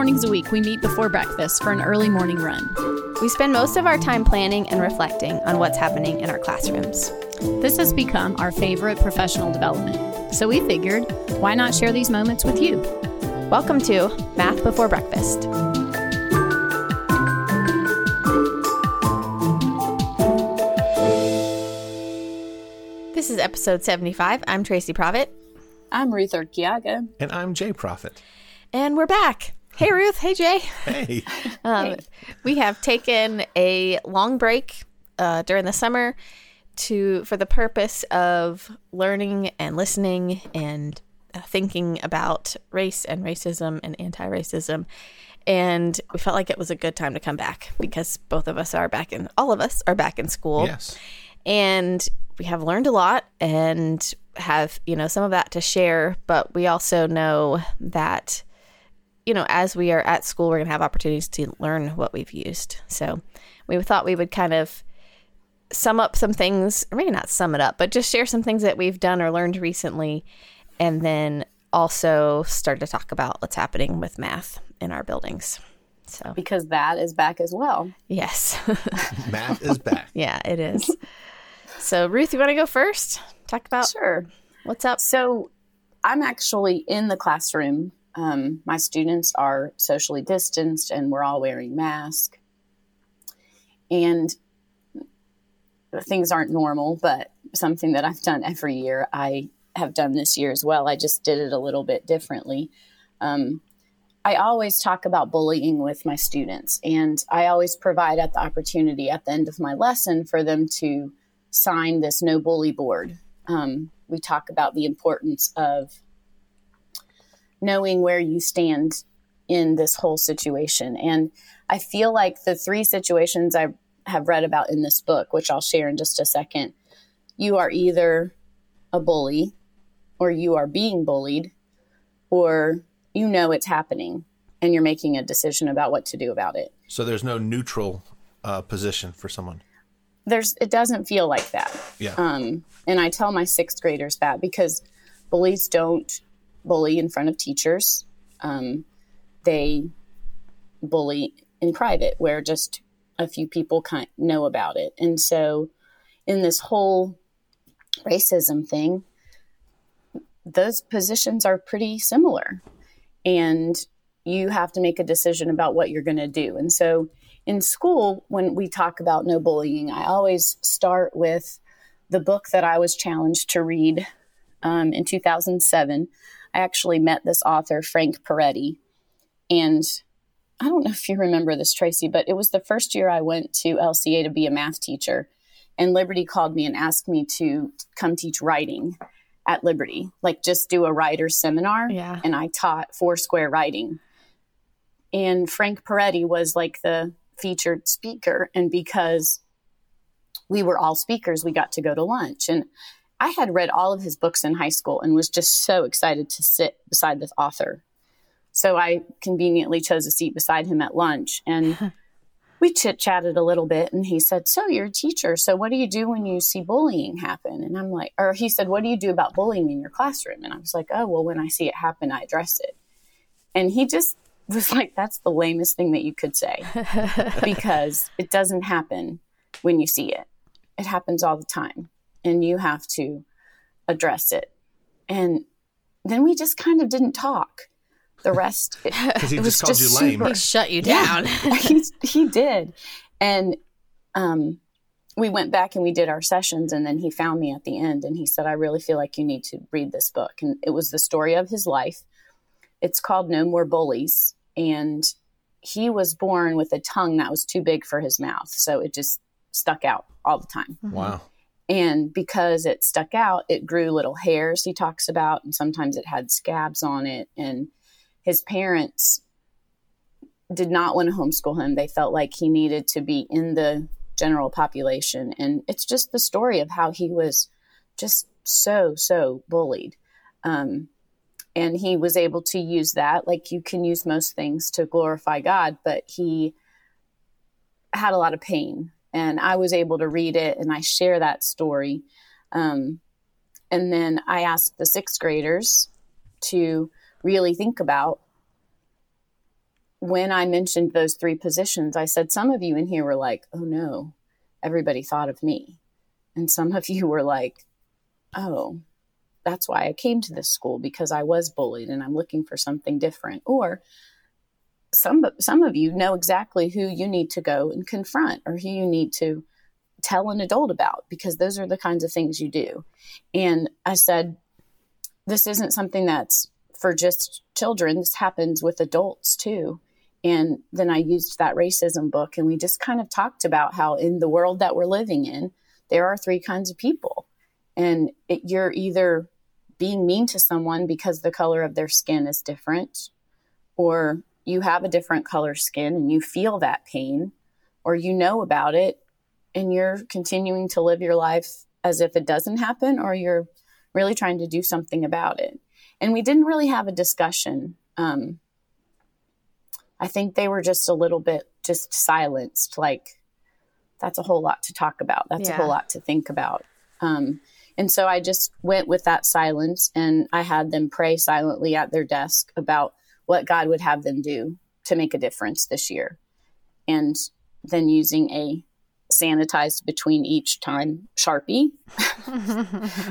mornings a week, we meet before breakfast for an early morning run. We spend most of our time planning and reflecting on what's happening in our classrooms. This has become our favorite professional development. So we figured, why not share these moments with you? Welcome to Math Before Breakfast. This is episode 75. I'm Tracy Proffitt. I'm Ruth Urquiaga. And I'm Jay Proffitt. And we're back. Hey, Ruth. Hey, Jay. Hey. Um, Hey. We have taken a long break uh, during the summer to for the purpose of learning and listening and uh, thinking about race and racism and anti-racism. And we felt like it was a good time to come back because both of us are back in, all of us are back in school Yes. and we have learned a lot and have you know some of that to share but we also know that you know as we are at school we're going to have opportunities to learn what we've used so we thought we would kind of sum up some things or maybe not sum it up but just share some things that we've done or learned recently and then also start to talk about what's happening with math in our buildings so Because that is back as well. yes Math is back. yeah it is so ruth you want to go first talk about Sure. what's up So I'm actually in the classroom. Um, my students are socially distanced and we're all wearing masks. And things aren't normal, but something that I've done every year, I have done this year as well. I just did it a little bit differently. Um, I always talk about bullying with my students, and I always provide at the opportunity at the end of my lesson for them to sign this no bully board. Um, we talk about the importance of knowing where you stand in this whole situation. And I feel like the three situations I have read about in this book, which I'll share in just a second, you are either a bully, or you are being bullied, or you know it's happening and you're making a decision about what to do about it. So there's no neutral uh, position for someone. There's it doesn't feel like that. Yeah. Um, and I tell my sixth graders that because bullies don't bully in front of teachers. Um, they bully in private, where just a few people kind know about it. And so, in this whole racism thing, those positions are pretty similar, and you have to make a decision about what you're going to do. And so, in school, when we talk about no bullying, I always start with the book that I was challenged to read um, in 2007. I actually met this author, Frank Peretti. And I don't know if you remember this, Tracy, but it was the first year I went to LCA to be a math teacher. And Liberty called me and asked me to come teach writing at Liberty, like just do a writer's seminar. Yeah. And I taught four square writing. And Frank Peretti was like the featured speaker. And because we were all speakers, we got to go to lunch. And I had read all of his books in high school and was just so excited to sit beside this author. So I conveniently chose a seat beside him at lunch and we chit chatted a little bit. And he said, So you're a teacher. So what do you do when you see bullying happen? And I'm like, or he said, What do you do about bullying in your classroom? And I was like, Oh, well, when I see it happen, I address it. And he just was like, That's the lamest thing that you could say because it doesn't happen when you see it, it happens all the time. And you have to address it. And then we just kind of didn't talk. The rest, Because he it just was called just you lame. super- He shut you Yeah. down. he, he did. And um, we went back and we did our sessions. And then he found me at the end and he said, I really feel like you need to read this book. And it was the story of his life. It's called No More Bullies. And he was born with a tongue that was too big for his mouth. So it just stuck out all the time. Wow. And because it stuck out, it grew little hairs, he talks about, and sometimes it had scabs on it. And his parents did not want to homeschool him. They felt like he needed to be in the general population. And it's just the story of how he was just so, so bullied. Um, and he was able to use that, like you can use most things to glorify God, but he had a lot of pain and I was able to read it and I share that story. Um, and then I asked the sixth graders to really think about when I mentioned those three positions, I said, some of you in here were like, oh no, everybody thought of me. And some of you were like, oh, that's why I came to this school because I was bullied and I'm looking for something different. Or some some of you know exactly who you need to go and confront or who you need to tell an adult about because those are the kinds of things you do. And I said, this isn't something that's for just children. This happens with adults too. And then I used that racism book and we just kind of talked about how in the world that we're living in, there are three kinds of people. And it, you're either being mean to someone because the color of their skin is different, or you have a different color skin and you feel that pain, or you know about it and you're continuing to live your life as if it doesn't happen, or you're really trying to do something about it. And we didn't really have a discussion. Um, I think they were just a little bit just silenced, like, that's a whole lot to talk about. That's yeah. a whole lot to think about. Um, and so I just went with that silence and I had them pray silently at their desk about what God would have them do to make a difference this year. And then using a sanitized between each time Sharpie,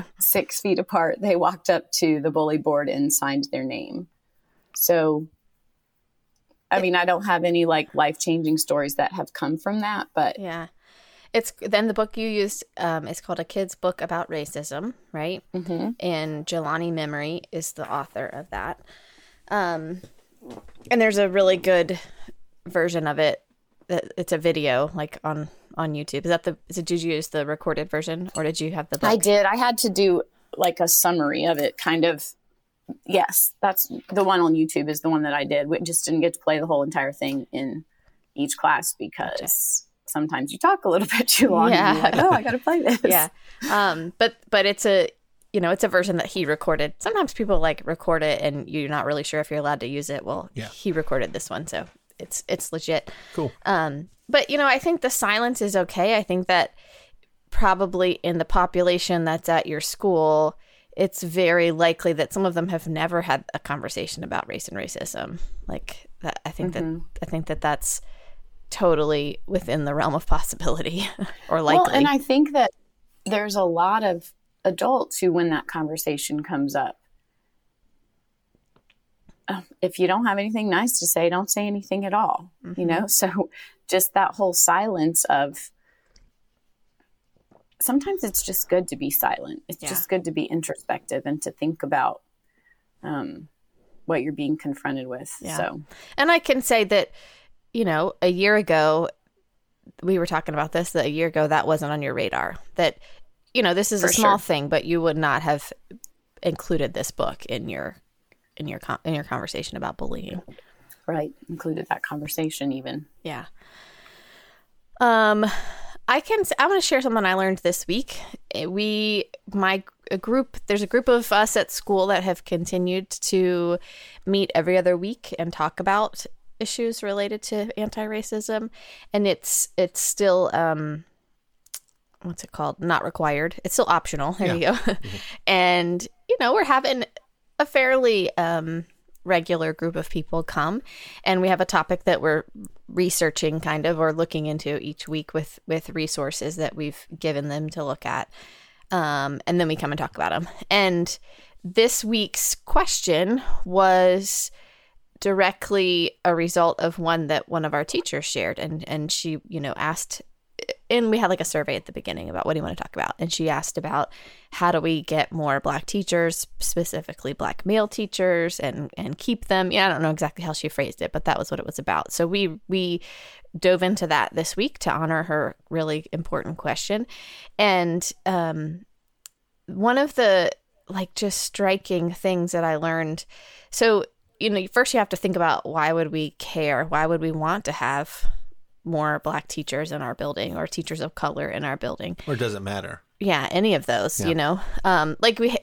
six feet apart, they walked up to the bully board and signed their name. So, I mean, I don't have any like life changing stories that have come from that, but yeah. It's then the book you used um, is called A Kid's Book About Racism, right? Mm-hmm. And Jelani Memory is the author of that. Um, and there's a really good version of it. It's a video, like on on YouTube. Is that the? Is it, did you use the recorded version or did you have the? Book? I did. I had to do like a summary of it, kind of. Yes, that's the one on YouTube. Is the one that I did. We just didn't get to play the whole entire thing in each class because sometimes you talk a little bit too long. Yeah. like, oh, I got to play this. Yeah. Um, but but it's a you know it's a version that he recorded. Sometimes people like record it and you're not really sure if you're allowed to use it. Well, yeah. he recorded this one, so it's it's legit. Cool. Um, but you know I think the silence is okay. I think that probably in the population that's at your school it's very likely that some of them have never had a conversation about race and racism like that i think mm-hmm. that i think that that's totally within the realm of possibility or likely. Well, and I think that there's a lot of adults who, when that conversation comes up, um, if you don't have anything nice to say, don't say anything at all. Mm-hmm. You know, so just that whole silence of sometimes it's just good to be silent. It's yeah. just good to be introspective and to think about um, what you're being confronted with. Yeah. So, and I can say that you know, a year ago, we were talking about this that a year ago that wasn't on your radar. That, you know, this is For a small sure. thing, but you would not have included this book in your in your in your conversation about bullying. Right, included that conversation even. Yeah. Um I can I want to share something I learned this week. We my a group there's a group of us at school that have continued to meet every other week and talk about issues related to anti-racism and it's it's still um what's it called? Not required. It's still optional. There yeah. you go. Mm-hmm. and you know we're having a fairly um regular group of people come. And we have a topic that we're researching kind of or looking into each week with with resources that we've given them to look at. Um and then we come and talk about them and this week's question was directly a result of one that one of our teachers shared. And and she you know asked and we had like a survey at the beginning about what do you want to talk about and she asked about how do we get more black teachers specifically black male teachers and and keep them. Yeah i don't know exactly how she phrased it but that was what it was about. So we we dove into that this week to honor her really important question. And um one of the like just striking things that i learned so you know, first you have to think about why would we care? Why would we want to have more black teachers in our building or teachers of color in our building? Or does it matter? Yeah, any of those, yeah. you know. Um, like we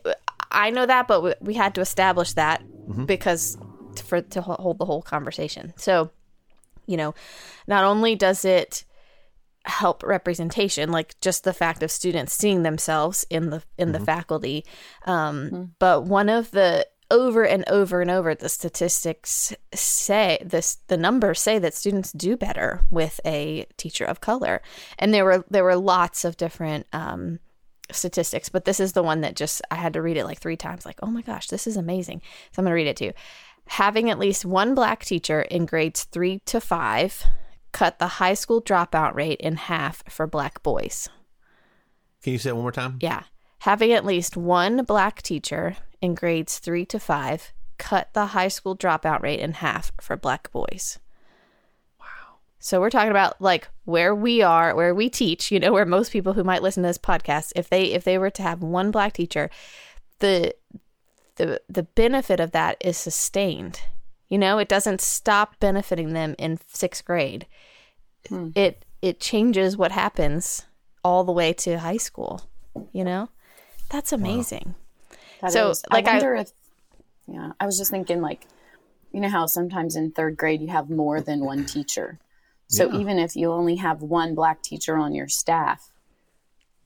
I know that, but we, we had to establish that mm-hmm. because for to hold the whole conversation. So, you know, not only does it help representation like just the fact of students seeing themselves in the in mm-hmm. the faculty um, mm-hmm. but one of the over and over and over the statistics say this the numbers say that students do better with a teacher of color and there were there were lots of different um, statistics but this is the one that just i had to read it like three times like oh my gosh this is amazing so i'm going to read it to you having at least one black teacher in grades three to five cut the high school dropout rate in half for black boys Can you say it one more time? yeah. Having at least one black teacher in grades three to five cut the high school dropout rate in half for black boys. Wow. So we're talking about like where we are, where we teach, you know, where most people who might listen to this podcast, if they if they were to have one black teacher, the the the benefit of that is sustained. You know, it doesn't stop benefiting them in sixth grade. Hmm. It it changes what happens all the way to high school. You know, that's amazing. That So, is- like, I- I if, yeah, I was just thinking, like, you know how sometimes in third grade you have more than one teacher. So Yeah. even if you only have one black teacher on your staff,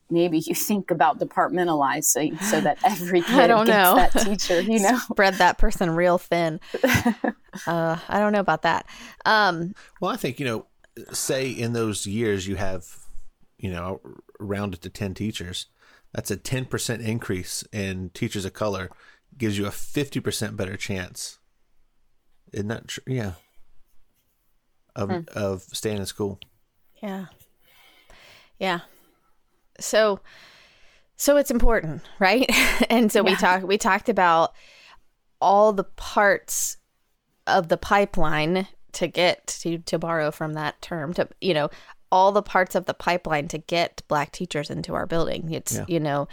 maybe you think about departmentalizing so that every kid don't gets know. that teacher. You know, Spread that person real thin. uh, I don't know about that. Um, Well, I think, you know, say in those years you have, you know, rounded to 10 teachers. That's a 10% increase in teachers of color, gives you a 50% better chance. Isn't that true? Yeah. Of, hmm. of staying in school. Yeah. Yeah. So so it's important, right? and so we talked we talked about all the parts of the pipeline to get to to borrow from that term to you know all the parts of the pipeline to get black teachers into our building. It's Yeah. you know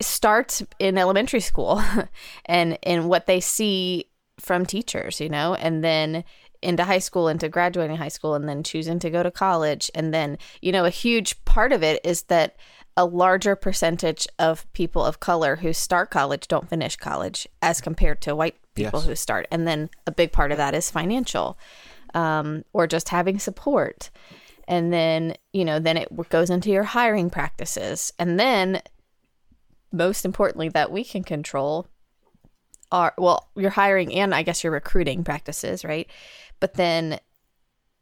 starts in elementary school and in what they see from teachers, you know, and then into high school, into graduating high school, and then choosing to go to college. And then, you know, a huge part of it is that a larger percentage of people of color who start college don't finish college as compared to white people Yes. who start. And then a big part of that is financial um, or just having support. And then, you know, then it goes into your hiring practices. And then, most importantly, that we can control are well your hiring and i guess your recruiting practices right but then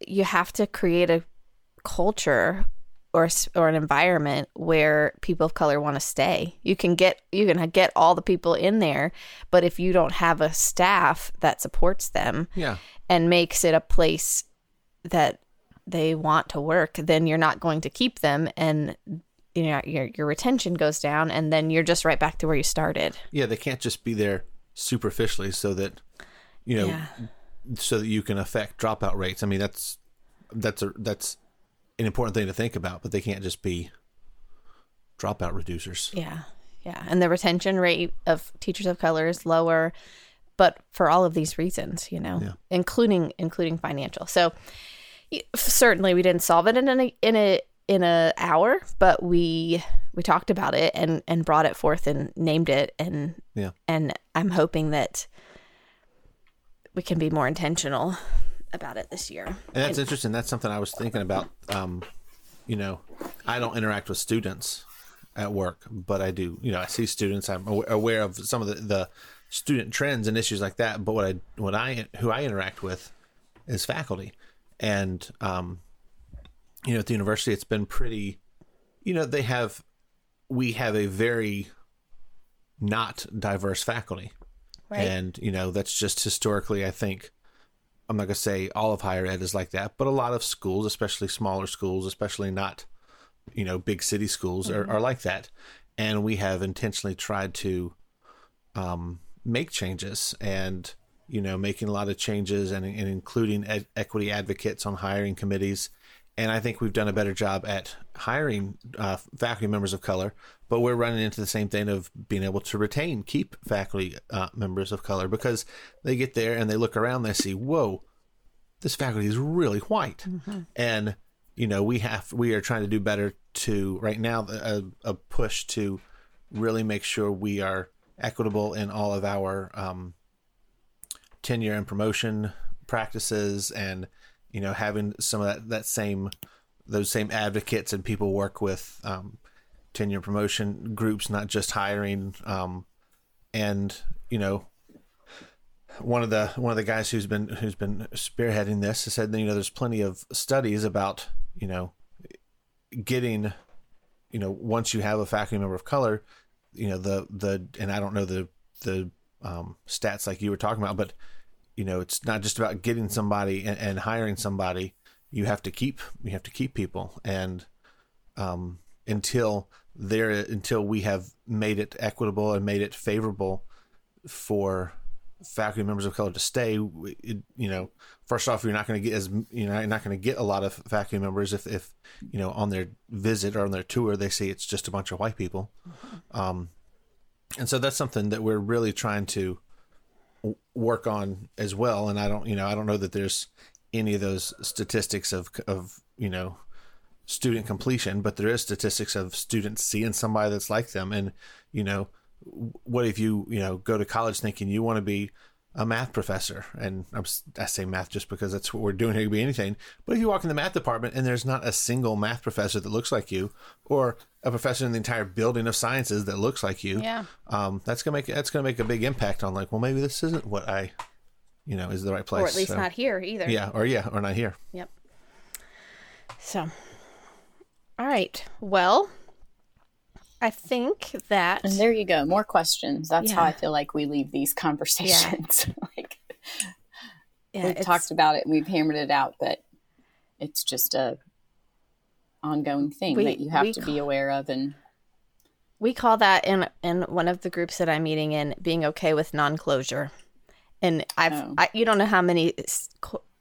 you have to create a culture or or an environment where people of color want to stay you can get you can get all the people in there but if you don't have a staff that supports them Yeah. and makes it a place that they want to work, then you're not going to keep them, and you know your your retention goes down, and then you're just right back to where you started. Yeah. They can't just be there superficially so that, you know, Yeah. so that you can affect dropout rates. I mean, that's, that's a, that's an important thing to think about, but they can't just be dropout reducers. Yeah, yeah, and the retention rate of teachers of color is lower, but for all of these reasons, you know, Yeah. including including financial. So certainly we didn't solve it in a in a in a hour, but we we talked about it and and brought it forth and named it and Yeah. and I'm hoping that we can be more intentional about it this year. And that's interesting. That's something I was thinking about. Um, you know, I don't interact with students at work, but I do. You know, I see students. I'm aware of some of the, the student trends and issues like that. But what I what I who I interact with is faculty, and um, you know, at the university, it's been pretty. You know, they have we have a very not diverse faculty, Right. and you know that's just historically, I think. I'm not going to say all of higher ed is like that, but a lot of schools, especially smaller schools, especially not, you know, big city schools, are, are like that. And we have intentionally tried to um, make changes and, you know, making a lot of changes and, and including ed- equity advocates on hiring committees. And I think we've done a better job at hiring uh, faculty members of color, but we're running into the same thing of being able to retain, keep faculty uh, members of color because they get there and they look around, they see, whoa, this faculty is really white, and you know we have we are trying to do better to right now a, a push to really make sure we are equitable in all of our um, tenure and promotion practices and you know having some of that, that same those same advocates and people work with um, tenure promotion groups not just hiring um, and you know one of the one of the guys who's been who's been spearheading this said you know there's plenty of studies about you know getting you know once you have a faculty member of color you know the the and I don't know the the um, stats like you were talking about but you know it's not just about getting somebody and, and hiring somebody. You have to keep you have to keep people. And um, until there until we have made it equitable and made it favorable for faculty members of color to stay it, you know first off you're not going to get as you know you're not going to get a lot of faculty members if if you know on their visit or on their tour they see it's just a bunch of white people. Um and so that's something that we're really trying to work on as well. And i don't you know i don't know that there's any of those statistics of of you know student completion but there is statistics of students seeing somebody that's like them. And you know what if you you know go to college thinking you want to be a math professor and I'm, i say math just because that's what we're doing here could be anything but if you walk in the math department and there's not a single math professor that looks like you or a professor in the entire building of sciences that looks like you yeah um, that's gonna make that's gonna make a big impact on like well maybe this isn't what i you know is the right place or at least So, not here either yeah or yeah or not here Yep. So, all right. Well, I think that And there you go. More questions. That's how I feel like we leave these conversations. like yeah, we've it's- talked about it and we've hammered it out, but it's just a ongoing thing We- that you have to be aware of and we call that in in one of the groups that I'm meeting in being okay with non-closure. And I've Oh. I, you don't know how many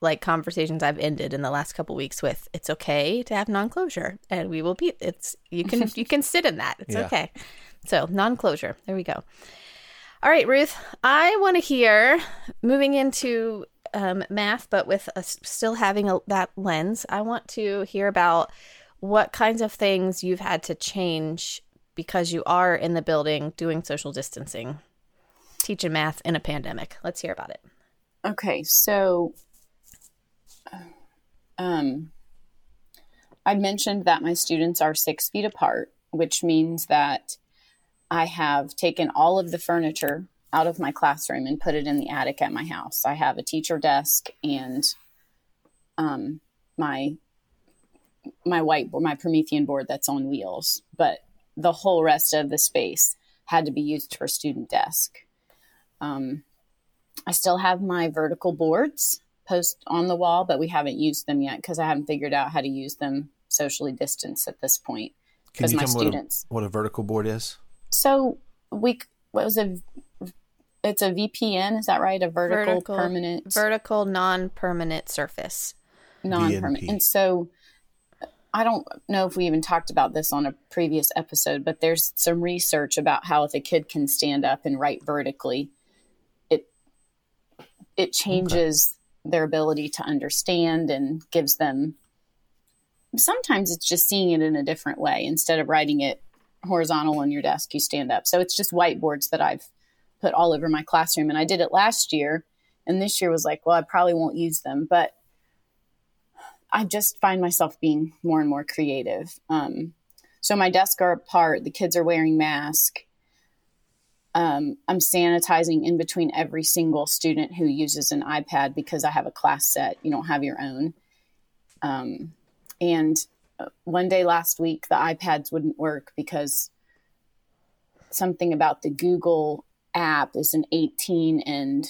like conversations I've ended in the last couple weeks with it's okay to have non-closure and we will be it's you can you can sit in that. It's Yeah. okay. So, non-closure. There we go. All right, Ruth, I want to hear moving into um, math, but with us still having a, that lens. I want to hear about what kinds of things you've had to change because you are in the building doing social distancing, teaching math in a pandemic. Let's hear about it. Okay, so um, I mentioned that my students are six feet apart, which means that I have taken all of the furniture out of my classroom and put it in the attic at my house. I have a teacher desk and um, my my whiteboard, my Promethean board that's on wheels, but the whole rest of the space had to be used for student desk. Um, I still have my vertical boards post on the wall, but we haven't used them yet because I haven't figured out how to use them socially distanced at this point. can 'Cause you my tell me what a, students- what a vertical board is So we what was a it's a VPN, is that right? A vertical, Vertical- permanent Vertical non-permanent surface. non-permanent. VNP. And so uh, I don't know if we even talked about this on a previous episode, but there's some research about how if a kid can stand up and write vertically, it it changes their ability to understand and gives them sometimes it's just seeing it in a different way. Instead of writing it horizontal on your desk you stand up. So it's just whiteboards that i've put all over my classroom. And i did it last year. And this year was like well i probably won't use them. But i just find myself being more and more creative. Um, so my desks are apart. The kids are wearing masks um, i'm sanitizing in between every single student who uses an ipad because i have a class set. You don't have your own. Um, and uh, one day last week the ipads wouldn't work because something about the google app is an 18 and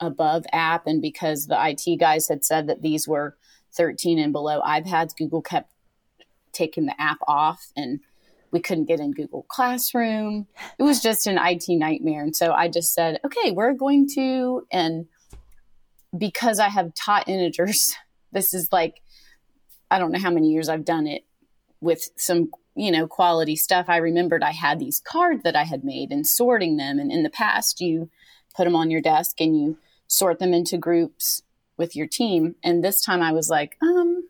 above app. And because the it guys had said that these were 13 and below ipads google kept taking the app off and we couldn't get in google classroom it was just an it nightmare and so i just said okay we're going to and because i have taught integers this is like I don't know how many years I've done it with some, you know, quality stuff. I remembered I had these cards that I had made and sorting them. And in the past, you put them on your desk and you sort them into groups with your team. And this time I was like, um,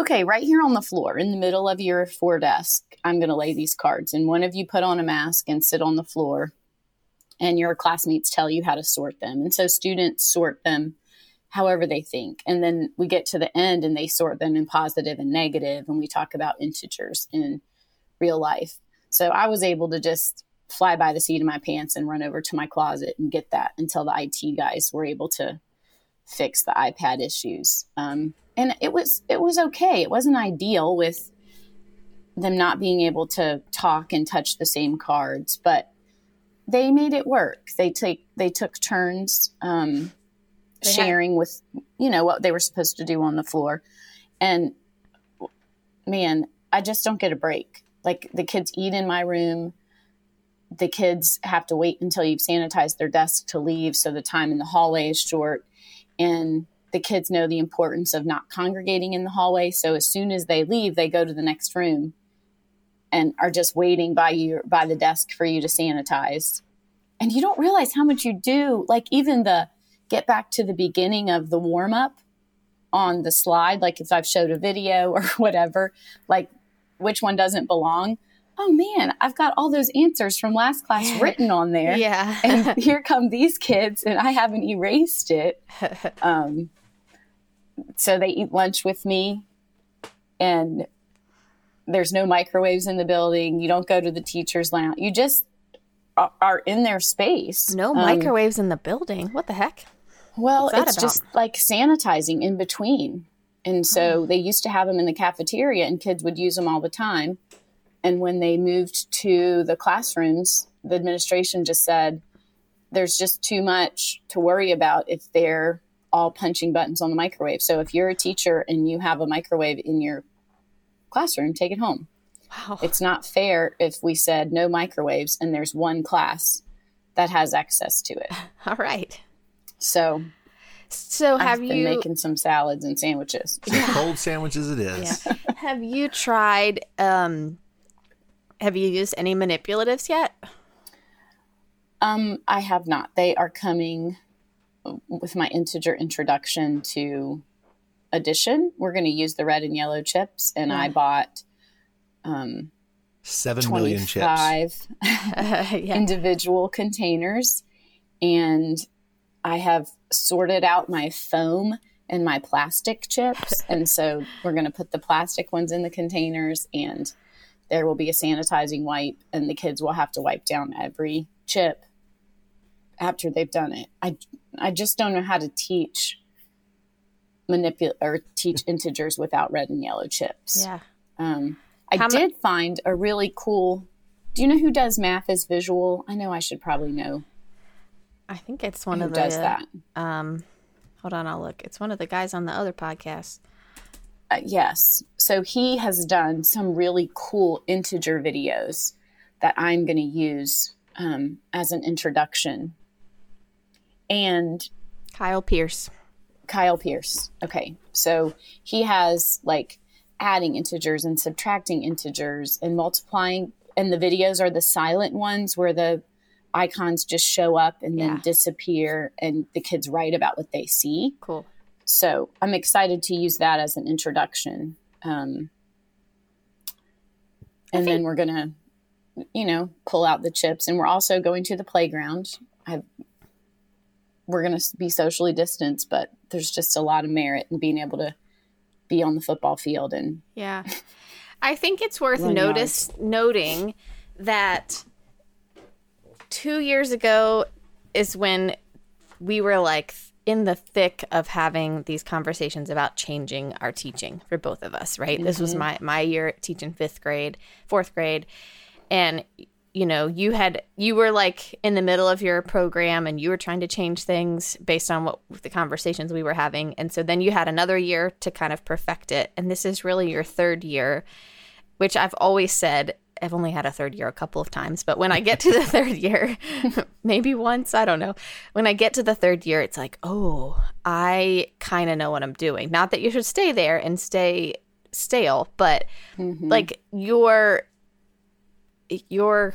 okay, right here on the floor in the middle of your four desk, I'm going to lay these cards. And one of you put on a mask and sit on the floor, and your classmates tell you how to sort them. And so students sort them however they think. And then we get to the end and they sort them in positive and negative, and we talk about integers in real life. So I was able to just fly by the seat of my pants and run over to my closet and get that until the IT guys were able to fix the iPad issues. Um, and it was it was okay. It wasn't ideal with them not being able to talk and touch the same cards, but they made it work. They take they took turns um, sharing had- with you know what they were supposed to do on the floor, and man, I just don't get a break. Like the kids eat in my room. The kids have to wait until you've sanitized their desk to leave, so the time in the hallway is short. And the kids know the importance of not congregating in the hallway. So as soon as they leave, they go to the next room and are just waiting by you by the desk for you to sanitize. And you don't realize how much you do. Like even the get back to the beginning of the warm up on the slide, like if I've showed a video or whatever, like which one doesn't belong. Oh man, I've got all those answers from last class written on there. Yeah. and here come these kids, and I haven't erased it. Um, so they eat lunch with me, and there's no microwaves in the building. You don't go to the teacher's lounge. You just are in their space. No um, microwaves in the building. What the heck? Well, it's about? just like sanitizing in between. And so oh. they used to have them in the cafeteria, and kids would use them all the time. And when they moved to the classrooms, the administration just said, there's just too much to worry about if they're all punching buttons on the microwave. So if you're a teacher and you have a microwave in your classroom, take it home. Wow. It's not fair if we said no microwaves and there's one class that has access to it. All right. So so have I've you making some salads and sandwiches? Cold sandwiches it is. Yeah. have you tried um have you used any manipulatives yet? Um I have not. They are coming with my integer introduction to addition, we're going to use the red and yellow chips, and yeah. I bought um, seven million chips, yeah. individual containers, and I have sorted out my foam and my plastic chips, and so we're going to put the plastic ones in the containers, and there will be a sanitizing wipe, and the kids will have to wipe down every chip after they've done it. I I just don't know how to teach manipulate or teach integers without red and yellow chips. Yeah. Um, I How did ma- find a really cool. Do you know who does math as visual? I know I should probably know. I think it's one who of the does that. Um, hold on, I'll look. It's one of the guys on the other podcast. Uh, yes. So he has done some really cool integer videos that I'm going to use um, as an introduction. And Kyle Pearce. Kyle Pearce. Okay. So he has like adding integers and subtracting integers and multiplying. And the videos are the silent ones where the icons just show up and then yeah. disappear and the kids write about what they see. Cool. So I'm excited to use that as an introduction. Um, and think- then we're going to, you know, pull out the chips. And we're also going to the playground. I've we're going to be socially distanced, but there's just a lot of merit in being able to be on the football field and yeah. I think it's worth notice noting that 2 years ago is when we were like in the thick of having these conversations about changing our teaching for both of us, right? Mm-hmm. This was mm-hmm. my my year teaching 5th grade, 4th grade, and you know you had you were like in the middle of your program and you were trying to change things based on what the conversations we were having and so then you had another year to kind of perfect it and this is really your third year which i've always said i've only had a third year a couple of times but when i get to the third year maybe once i don't know when i get to the third year it's like oh i kind of know what i'm doing not that you should stay there and stay stale but mm-hmm. like your your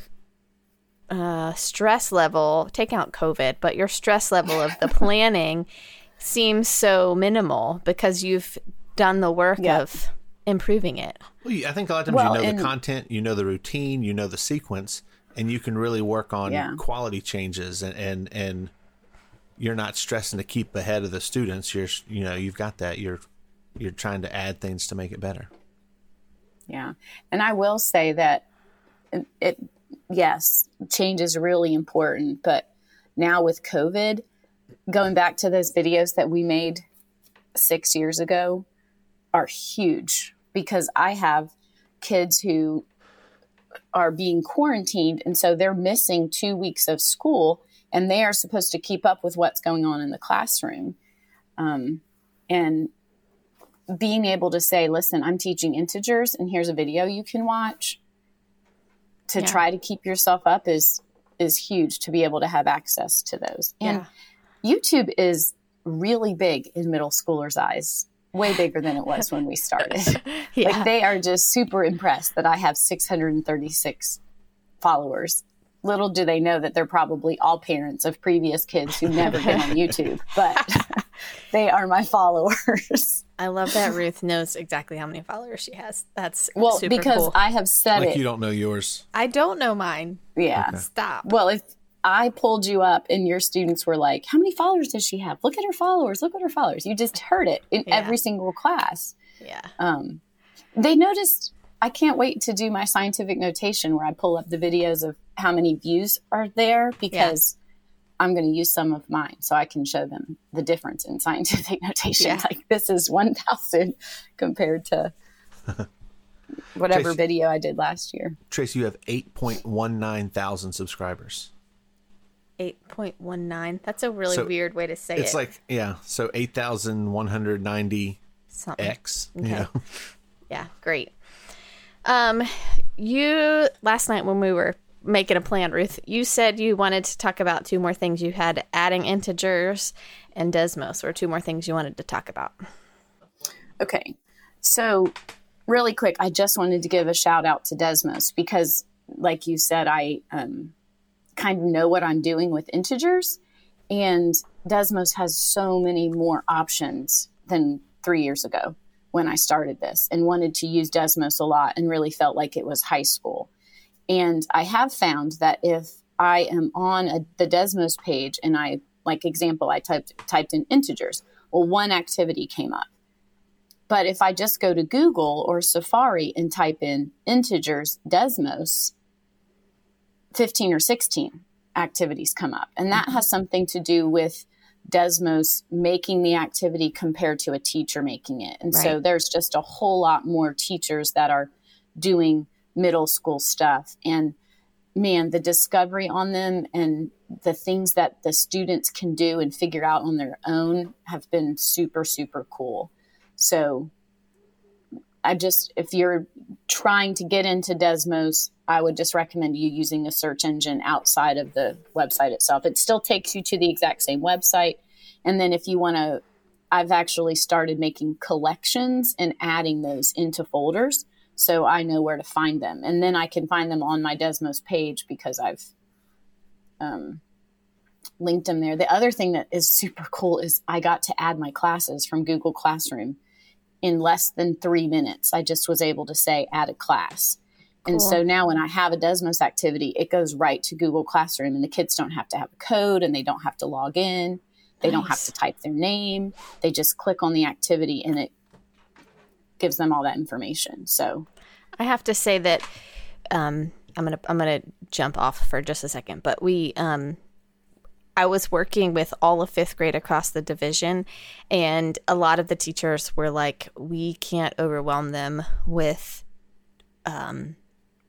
uh, stress level, take out COVID, but your stress level of the planning seems so minimal because you've done the work yeah. of improving it. Well, I think a lot of times well, you know and, the content, you know the routine, you know the sequence, and you can really work on yeah. quality changes and, and and you're not stressing to keep ahead of the students. You're you know you've got that. You're you're trying to add things to make it better. Yeah, and I will say that um, it yes, change is really important. But now with COVID, going back to those videos that we made six years ago are huge because I have kids who are being quarantined. And so they're missing two weeks of school and they are supposed to keep up with what's going on in the classroom. Um, and being able to say, listen, I'm teaching integers and here's a video you can watch to yeah. try to keep yourself up is is huge to be able to have access to those. And yeah. YouTube is really big in middle schoolers' eyes, way bigger than it was when we started. yeah. Like they are just super impressed that I have 636 followers. Little do they know that they're probably all parents of previous kids who've never been on YouTube, but they are my followers. I love that Ruth knows exactly how many followers she has. That's well because cool. I have said like it. you don't know yours. I don't know mine. Yeah, okay. stop. Well, if I pulled you up and your students were like, "How many followers does she have? Look at her followers. Look at her followers." You just heard it in yeah. every single class. Yeah. Um, they noticed. I can't wait to do my scientific notation where I pull up the videos of how many views are there because I'm going to use some of mine so I can show them the difference in scientific notation. Yeah. Like this is 1,000 compared to whatever Trace, video I did last year. Trace, you have 8.19 thousand subscribers. 8.19. That's a really so weird way to say it's it. It's like, yeah. So 8,190 X. Okay. You know? Yeah, great. Um, you last night when we were making a plan, Ruth. You said you wanted to talk about two more things. You had adding integers and Desmos, or two more things you wanted to talk about. Okay. So, really quick, I just wanted to give a shout out to Desmos because, like you said, I um, kind of know what I'm doing with integers. And Desmos has so many more options than three years ago when I started this and wanted to use Desmos a lot and really felt like it was high school. And I have found that if I am on a, the Desmos page and I, like example, I typed typed in integers, well, one activity came up. But if I just go to Google or Safari and type in integers Desmos, 15 or 16 activities come up. And that mm-hmm. has something to do with Desmos making the activity compared to a teacher making it. And right. so there's just a whole lot more teachers that are doing middle school stuff. And man, the discovery on them and the things that the students can do and figure out on their own have been super, super cool. So I just, if you're trying to get into Desmos, I would just recommend you using a search engine outside of the website itself. It still takes you to the exact same website. And then if you want to, I've actually started making collections and adding those into folders so I know where to find them. And then I can find them on my Desmos page because I've um, linked them there. The other thing that is super cool is I got to add my classes from Google Classroom in less than three minutes. I just was able to say add a class. Cool. And so now when I have a Desmos activity, it goes right to Google Classroom and the kids don't have to have a code and they don't have to log in. They nice. don't have to type their name. They just click on the activity and it gives them all that information. So I have to say that um, I'm gonna I'm gonna jump off for just a second, but we um, I was working with all of fifth grade across the division, and a lot of the teachers were like, "We can't overwhelm them with um,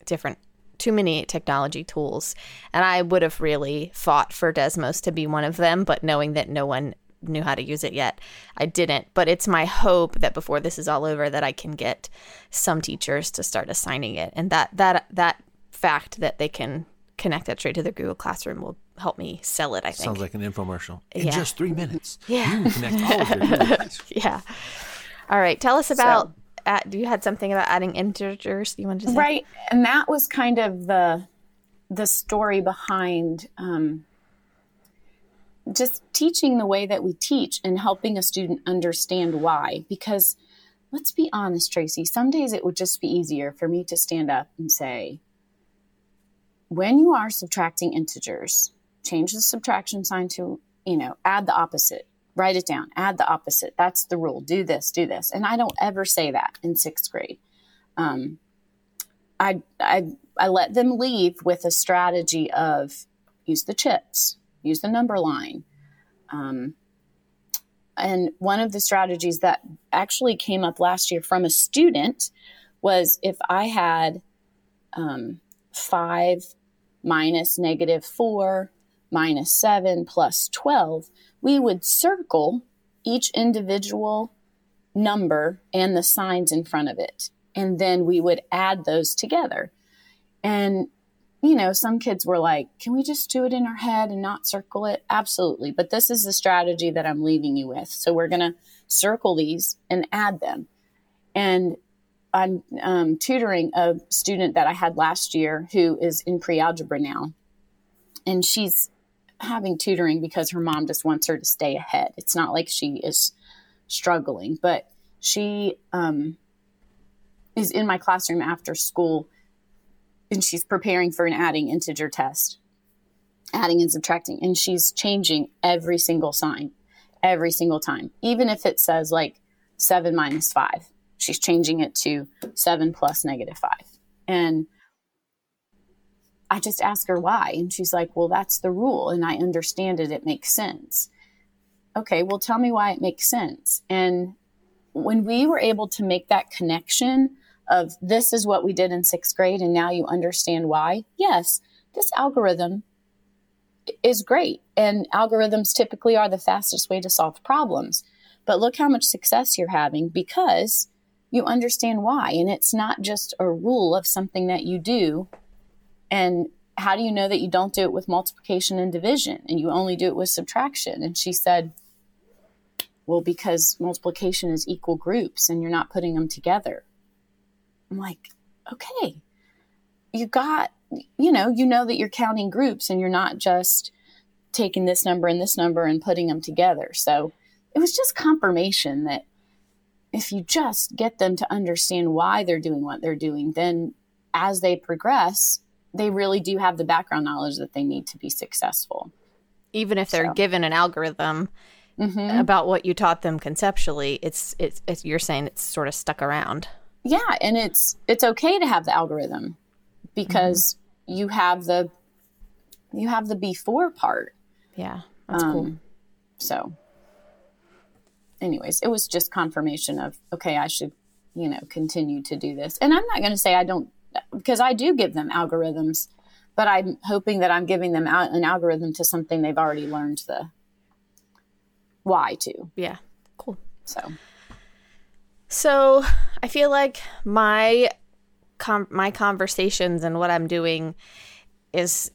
different too many technology tools. And I would have really fought for Desmos to be one of them, but knowing that no one knew how to use it yet. I didn't, but it's my hope that before this is all over that I can get some teachers to start assigning it. And that that that fact that they can connect that straight to their Google Classroom will help me sell it, I think. Sounds like an infomercial. In yeah. just 3 minutes. Yeah. You connect all of your Google Yeah. All right, tell us about so, you had something about adding integers you wanted to say? Right. And that was kind of the the story behind um, just teaching the way that we teach and helping a student understand why. Because let's be honest, Tracy, some days it would just be easier for me to stand up and say, when you are subtracting integers, change the subtraction sign to, you know, add the opposite. Write it down, add the opposite. That's the rule. Do this, do this. And I don't ever say that in sixth grade. Um, I, I, I let them leave with a strategy of use the chips, use the number line. Um, and one of the strategies that actually came up last year from a student was if I had um, five minus negative four minus seven plus 12, we would circle each individual number and the signs in front of it. And then we would add those together. And, you know, some kids were like, can we just do it in our head and not circle it? Absolutely. But this is the strategy that I'm leaving you with. So we're going to circle these and add them. And I'm um, tutoring a student that I had last year who is in pre algebra now. And she's having tutoring because her mom just wants her to stay ahead. It's not like she is struggling, but she um, is in my classroom after school and she's preparing for an adding integer test, adding and subtracting, and she's changing every single sign every single time, even if it says like seven minus five. She's changing it to seven plus negative five. And I just ask her why. And she's like, well, that's the rule. And I understand it. It makes sense. Okay, well, tell me why it makes sense. And when we were able to make that connection of this is what we did in sixth grade and now you understand why, yes, this algorithm is great. And algorithms typically are the fastest way to solve problems. But look how much success you're having because you understand why. And it's not just a rule of something that you do and how do you know that you don't do it with multiplication and division and you only do it with subtraction? And she said, Well, because multiplication is equal groups and you're not putting them together. I'm like, Okay, you got, you know, you know that you're counting groups and you're not just taking this number and this number and putting them together. So it was just confirmation that if you just get them to understand why they're doing what they're doing, then as they progress, they really do have the background knowledge that they need to be successful. Even if they're so. given an algorithm mm-hmm. about what you taught them conceptually, it's, it's it's you're saying it's sort of stuck around. Yeah, and it's it's okay to have the algorithm because mm-hmm. you have the you have the before part. Yeah, that's um, cool. So, anyways, it was just confirmation of okay, I should you know continue to do this. And I'm not going to say I don't because I do give them algorithms, but I'm hoping that I'm giving them an algorithm to something they've already learned the why to. Yeah, cool. So, so I feel like my com- my conversations and what I'm doing is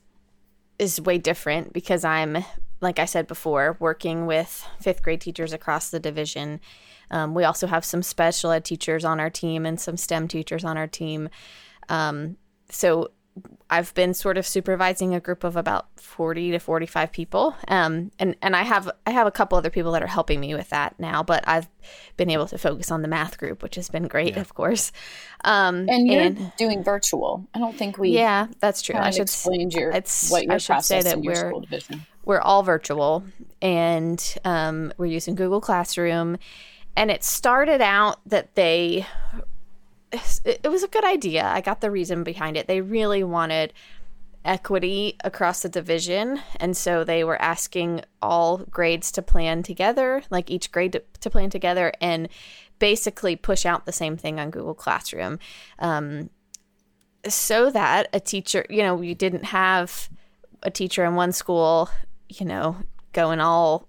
is way different because I'm like I said before, working with fifth grade teachers across the division. Um, we also have some special ed teachers on our team and some STEM teachers on our team. Um, so I've been sort of supervising a group of about 40 to 45 people. Um, and, and I have, I have a couple other people that are helping me with that now, but I've been able to focus on the math group, which has been great, yeah. of course. Um, and you're and, doing virtual. I don't think we, yeah, that's true. I should explain your, it's, what your I should say that we're, we're all virtual and, um, we're using Google Classroom and it started out that they it was a good idea. I got the reason behind it. They really wanted equity across the division and so they were asking all grades to plan together like each grade to, to plan together and basically push out the same thing on google classroom um, so that a teacher you know we didn't have a teacher in one school you know going all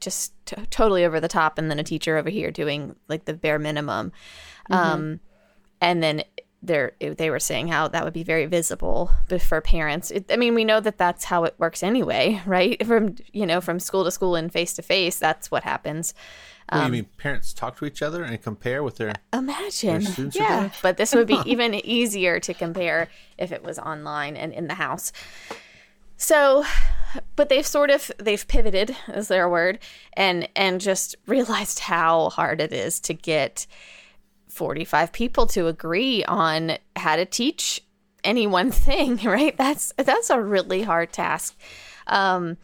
just t- totally over the top and then a teacher over here doing like the bare minimum mm-hmm. um, and then they they were saying how that would be very visible for parents. It, I mean, we know that that's how it works anyway, right? From you know, from school to school and face to face, that's what happens. Um, you mean parents talk to each other and compare with their imagine? Their yeah, but this would be even easier to compare if it was online and in the house. So, but they've sort of they've pivoted, is their word, and and just realized how hard it is to get 45 people to agree on how to teach any one thing, right? That's that's a really hard task. Um,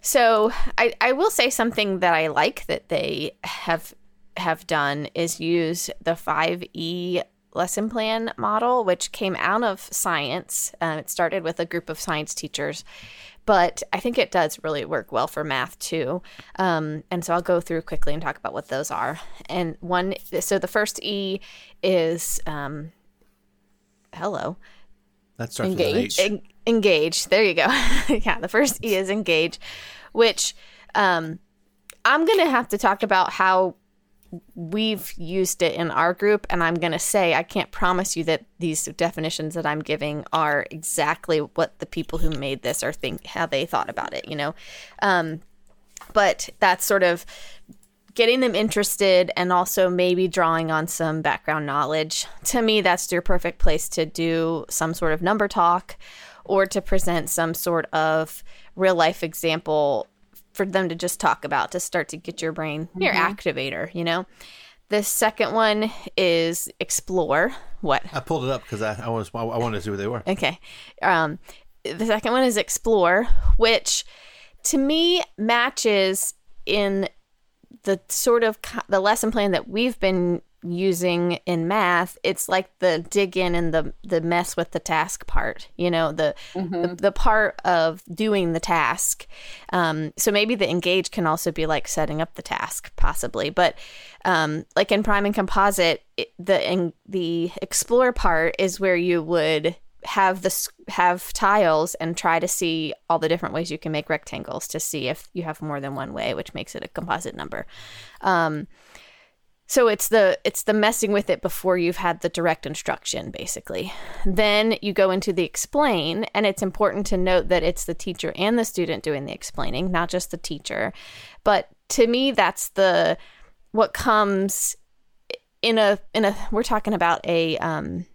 so I, I will say something that I like that they have have done is use the 5e lesson plan model, which came out of science. Uh, it started with a group of science teachers, but I think it does really work well for math too. Um, and so I'll go through quickly and talk about what those are. And one, so the first E is um, hello. That starts engage. with an H. En- engage. There you go. yeah, the first E is engage, which um, I'm going to have to talk about how we've used it in our group and i'm going to say i can't promise you that these definitions that i'm giving are exactly what the people who made this are think how they thought about it you know? Um, but that's sort of getting them interested and also maybe drawing on some background knowledge. To me that's your perfect place to do some sort of number talk or to present some sort of real life example for them to just talk about to start to get your brain your activator you know? The second one is explore what? I pulled it up because I, I, was, I wanted to see what they were. okay. Um the second one is explore which to me matches in the sort of co- the lesson plan that we've been using in math it's like the dig in and the the mess with the task part you know the the, the part of doing the task. Um, so maybe the engage can also be like setting up the task possibly but um, like in prime and composite it, the in, the explore part is where you would have the have tiles and try to see all the different ways you can make rectangles to see if you have more than one way which makes it a composite number. Um, so it's the it's the messing with it before you've had the direct instruction basically. Then you go into the explain and it's important to note that it's the teacher and the student doing the explaining not just the teacher. But to me that's the what comes in a in a we're talking about a um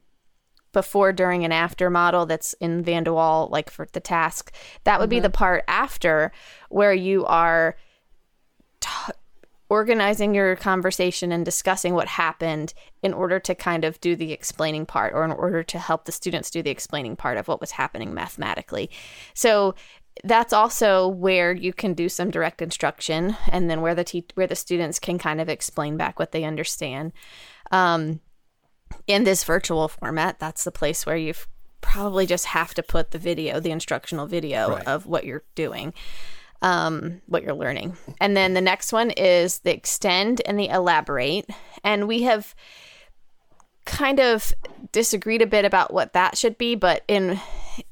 before during and after model that's in van de Walle, like for the task. That would be the part after where you are t- organizing your conversation and discussing what happened in order to kind of do the explaining part or in order to help the students do the explaining part of what was happening mathematically. So that's also where you can do some direct instruction and then where the te- where the students can kind of explain back what they understand. Um, in this virtual format, that's the place where you probably just have to put the video, the instructional video Right. of what you're doing um, what you're learning. And then the next one is the extend and the elaborate. And we have kind of disagreed a bit about what that should be, but in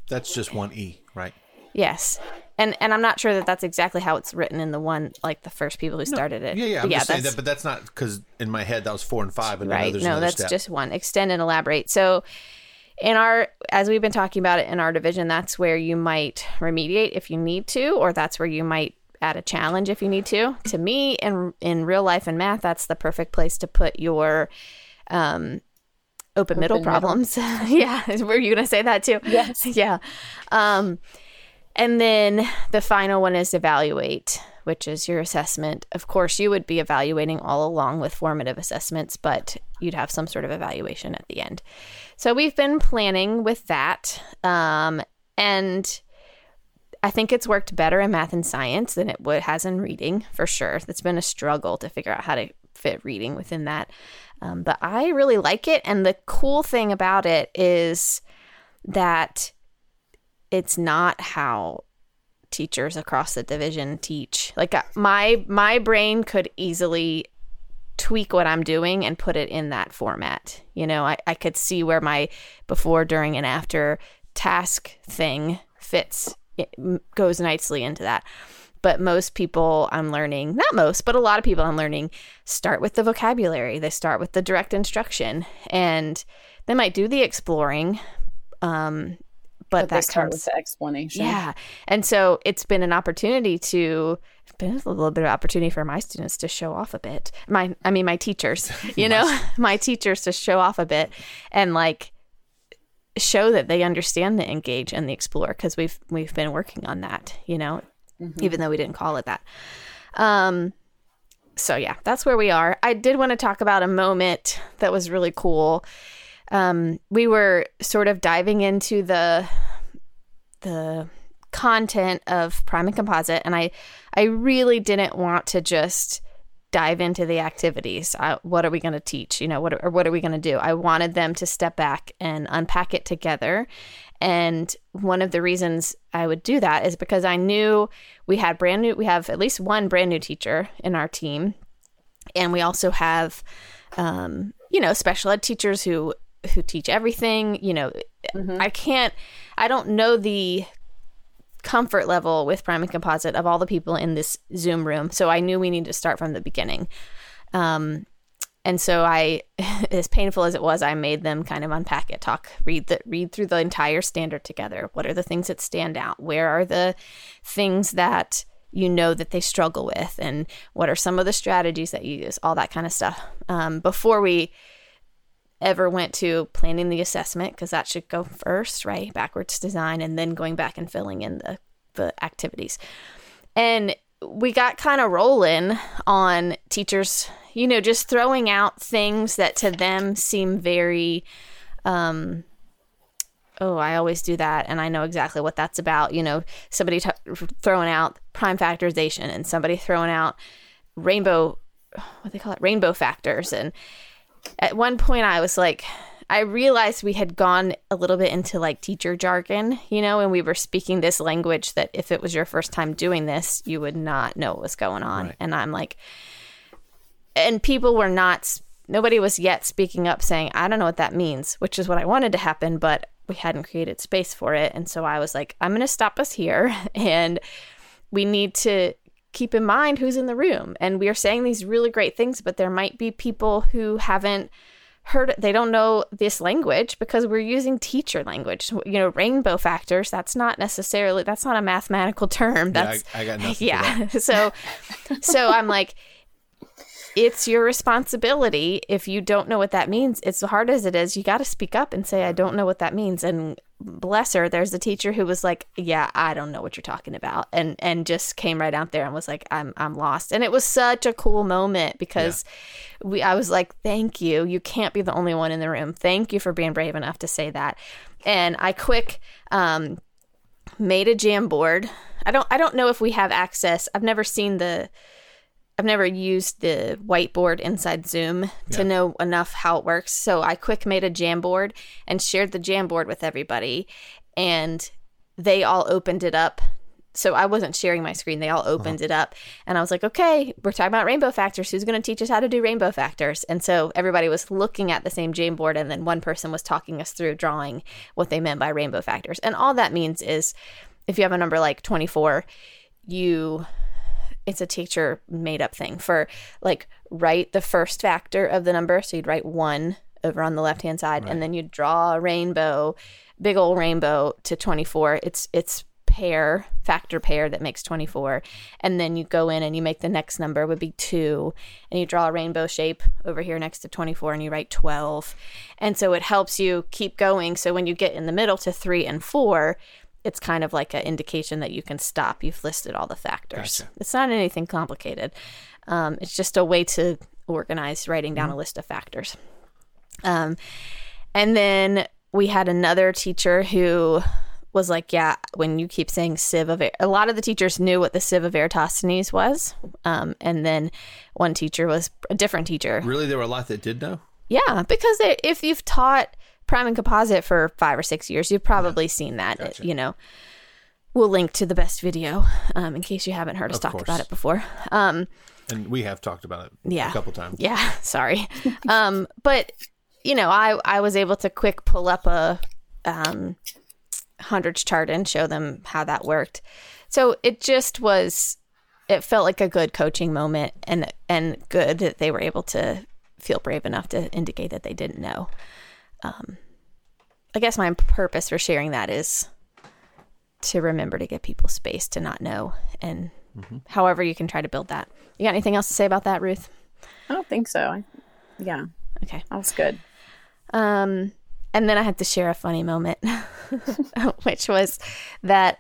That's just one E, right? yes. And and I'm not sure that that's exactly how it's written in the one like the first people who started it. Yeah, yeah. I'm But just saying that's- that, but that's not because in my head that was four and five, and right no that's step. just one extend and elaborate so in our as we've been talking about it in our division that's where you might remediate if you need to or that's where you might add a challenge if you need to to me in in real life and math that's the perfect place to put your um open, middle middle. problems yeah were you gonna say that too Yes. yeah um and then the final one is evaluate, which is your assessment. Of course, you would be evaluating all along with formative assessments, but you'd have some sort of evaluation at the end. So we've been planning with that. Um, and I think it's worked better in math and science than it would has in reading for sure. It's been a struggle to figure out how to fit reading within that. Um, but I really like it. And the cool thing about it is that it's not how teachers across the division teach. Like uh, my my brain could easily tweak what I'm doing and put it in that format. You know, I, I could see where my before, during, and after task thing fits, it goes nicely into that. But most people I'm learning, not most, but a lot of people I'm learning start with the vocabulary. They start with the direct instruction and they might do the exploring. Um, but, But that start comes with the explanation. yeah. And so it's been an opportunity to been a little bit of opportunity for my students to show off a bit. My I mean my teachers, you know, my teachers to show off a bit and like show that they understand the engage and the explore because we've we've been working on that, you know, even though we didn't call it that. Um so yeah, that's where we are. I did want to talk about a moment that was really cool. Um, we were sort of diving into the the content of Prime and Composite, and I I really didn't want to just dive into the activities. I, what are we going to teach? You know, what or what are we going to do? I wanted them to step back and unpack it together. And one of the reasons I would do that is because I knew we had brand new, we have at least one brand new teacher in our team, and we also have, um, you know, special ed teachers who who teach everything. You know, mm-hmm. I can't, I don't know the comfort level with prime and composite of all the people in this Zoom room. So I knew we needed to start from the beginning. Um, and so I, as painful as it was, I made them kind of unpack it, talk, read the read through the entire standard together. What are the things that stand out? Where are the things that you know that they struggle with, and what are some of the strategies that you use? All that kind of stuff. Um, before we ever went to planning the assessment because that should go first, right? Backwards design and then going back and filling in the, the activities. And we got kind of rolling on teachers, you know, just throwing out things that to them seem very, um, oh, I always do that. And I know exactly what that's about. You know, somebody t- throwing out prime factorization and somebody throwing out rainbow, what they call it, rainbow factors. And, at one point I was like, I realized we had gone a little bit into like teacher jargon, you know, and we were speaking this language that if it was your first time doing this, you would not know what was going on. Right. And I'm like, and people were not, nobody was yet speaking up saying, I don't know what that means, which is what I wanted to happen, but we hadn't created space for it. And so I was like, I'm going to stop us here and we need to keep in mind who's in the room. And we are saying these really great things, but there might be people who haven't heard it. They don't know this language because we're using teacher language. You know, rainbow factors, that's not necessarily, that's not a mathematical term. That's, yeah, I, I got nothing. Yeah. so, so I'm like, it's your responsibility. If you don't know what that means, it's hard as it is. You got to speak up and say, I don't know what that means. And bless her, there's a teacher who was like, Yeah, I don't know what you're talking about. And, and just came right out there and was like, I'm, I'm lost. And it was such a cool moment because yeah. we, I was like, Thank you. You can't be the only one in the room. Thank you for being brave enough to say that. And I quick, um, made a Jamboard. I don't, I don't know if we have access. I've never seen the, I've never used the whiteboard inside Zoom to yeah. know enough how it works. So I quick made a Jamboard and shared the Jamboard with everybody, and they all opened it up. So I wasn't sharing my screen; they all opened uh-huh. it up, and I was like, "Okay, we're talking about rainbow factors. Who's going to teach us how to do rainbow factors?" And so everybody was looking at the same Jamboard, and then one person was talking us through drawing what they meant by rainbow factors. And all that means is, if you have a number like twenty-four, you it's a teacher made up thing for like write the first factor of the number. So you'd write one over on the left hand side, right. and then you draw a rainbow, big old rainbow to 24. It's it's pair factor pair that makes 24 and then you go in and you make the next number would be 2 and you draw a rainbow shape over here next to 24 and you write 12 and so it helps you keep going so when you get in the middle to 3 and 4 it's kind of like an indication that you can stop. You've listed all the factors. Gotcha. It's not anything complicated. Um, it's just a way to organize writing down mm-hmm. a list of factors. Um, and then we had another teacher who was like, "Yeah, when you keep saying sieve of a lot of the teachers knew what the sieve of Eratosthenes was." Um, and then one teacher was a different teacher. Really, there were a lot that did know. Yeah, because if you've taught Prime and Composite for five or six years. You've probably yeah. seen that. Gotcha. you know, we'll link to the best video um, in case you haven't heard us of talk course. about it before. Um, and we have talked about it yeah, a couple times. Yeah, sorry. um, but you know, I I was able to quick pull up a um, hundreds chart and show them how that worked. So it just was. It felt like a good coaching moment, and and good that they were able to feel brave enough to indicate that they didn't know um, I guess my purpose for sharing that is to remember to give people space to not know, and mm-hmm. however you can try to build that. You got anything else to say about that, Ruth? I don't think so. I, yeah. Okay. That was good. Um, and then I had to share a funny moment, which was that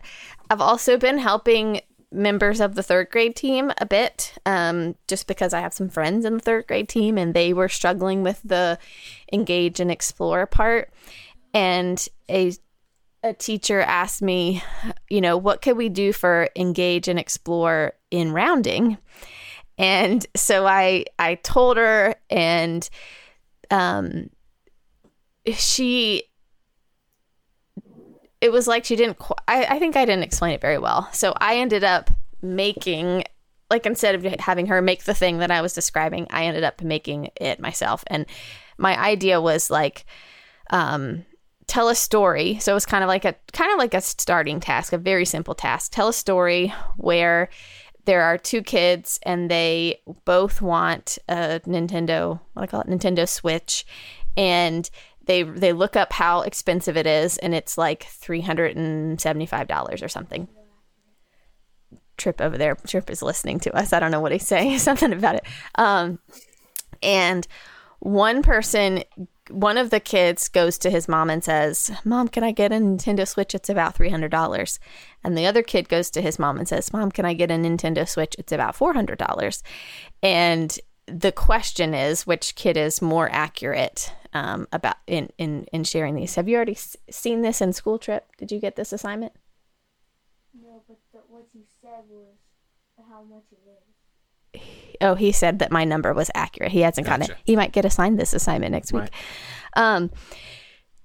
I've also been helping members of the third grade team a bit, um, just because I have some friends in the third grade team and they were struggling with the engage and explore part. And a a teacher asked me, you know, what could we do for engage and explore in rounding? And so I I told her and um she it was like she didn't qu- I, I think I didn't explain it very well. So I ended up making like instead of having her make the thing that I was describing, I ended up making it myself. And my idea was like um tell a story. So it was kind of like a kind of like a starting task, a very simple task. Tell a story where there are two kids and they both want a Nintendo, what I call it, Nintendo Switch, and they they look up how expensive it is, and it's like three hundred and seventy five dollars or something. Trip over there. Trip is listening to us. I don't know what he's saying. Something about it. Um, and one person one of the kids goes to his mom and says, Mom, can I get a Nintendo Switch? It's about $300. And the other kid goes to his mom and says, Mom, can I get a Nintendo Switch? It's about $400. And the question is, which kid is more accurate um, about in, in, in sharing these? Have you already s- seen this in school trip? Did you get this assignment? No, but the, what you said was how much it is. Oh, he said that my number was accurate. He hasn't gotten it. He might get assigned this assignment next week. Right. Um,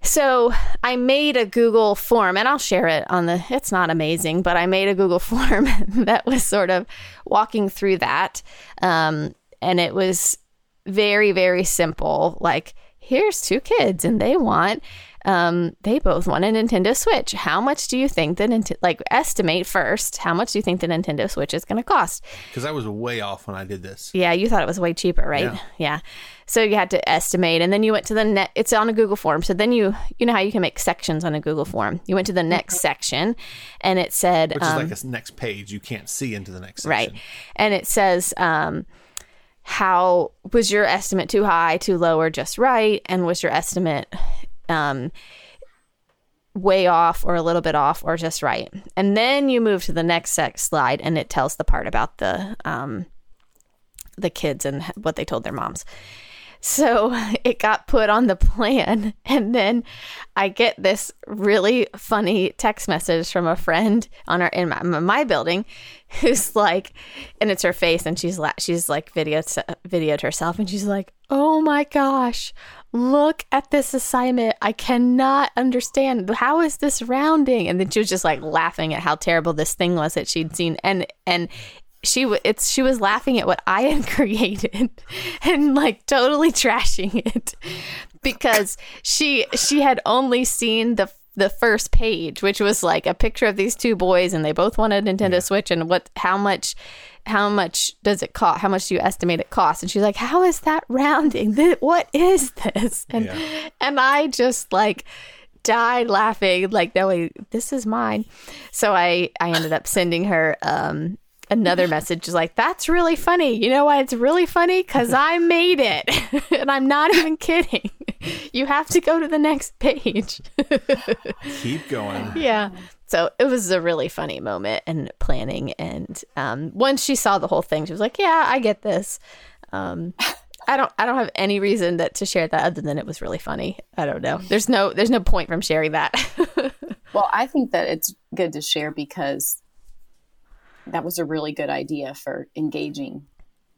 so I made a Google form, and I'll share it on the. It's not amazing, but I made a Google form that was sort of walking through that, um, and it was very, very simple. Like, here's two kids, and they want. Um, they both want a Nintendo Switch. How much do you think the Nintendo, like estimate first? How much do you think the Nintendo Switch is going to cost? Because I was way off when I did this. Yeah, you thought it was way cheaper, right? Yeah. Yeah. So you had to estimate, and then you went to the net. It's on a Google form. So then you, you know how you can make sections on a Google form. You went to the next section, and it said, Which is um, like a s- next page. You can't see into the next right, and it says, um, how was your estimate too high, too low, or just right? And was your estimate, um, way off or a little bit off or just right. And then you move to the next sex slide and it tells the part about the um the kids and what they told their moms. So it got put on the plan and then I get this really funny text message from a friend on our in my, my building who's like and it's her face and she's la- she's like videoed videoed herself and she's like, "Oh my gosh, look at this assignment. I cannot understand. How is this rounding?" And then she was just like laughing at how terrible this thing was that she'd seen and and she w- it's she was laughing at what I had created and like totally trashing it because she she had only seen the the first page which was like a picture of these two boys and they both wanted a Nintendo Switch and what how much how much does it cost how much do you estimate it costs and she's like how is that rounding? What is this? And Yeah. and I just like died laughing like no wait this is mine. So i i ended up sending her um another message is like that's really funny you know why it's really funny because i made it and i'm not even kidding you have to go to the next page Keep going. yeah so it was a really funny moment and planning and um once she saw the whole thing she was like yeah i get this um I don't I don't have any reason that to share that other than it was really funny. I don't know. There's no there's no point from sharing that. Well, I think that it's good to share because that was a really good idea for engaging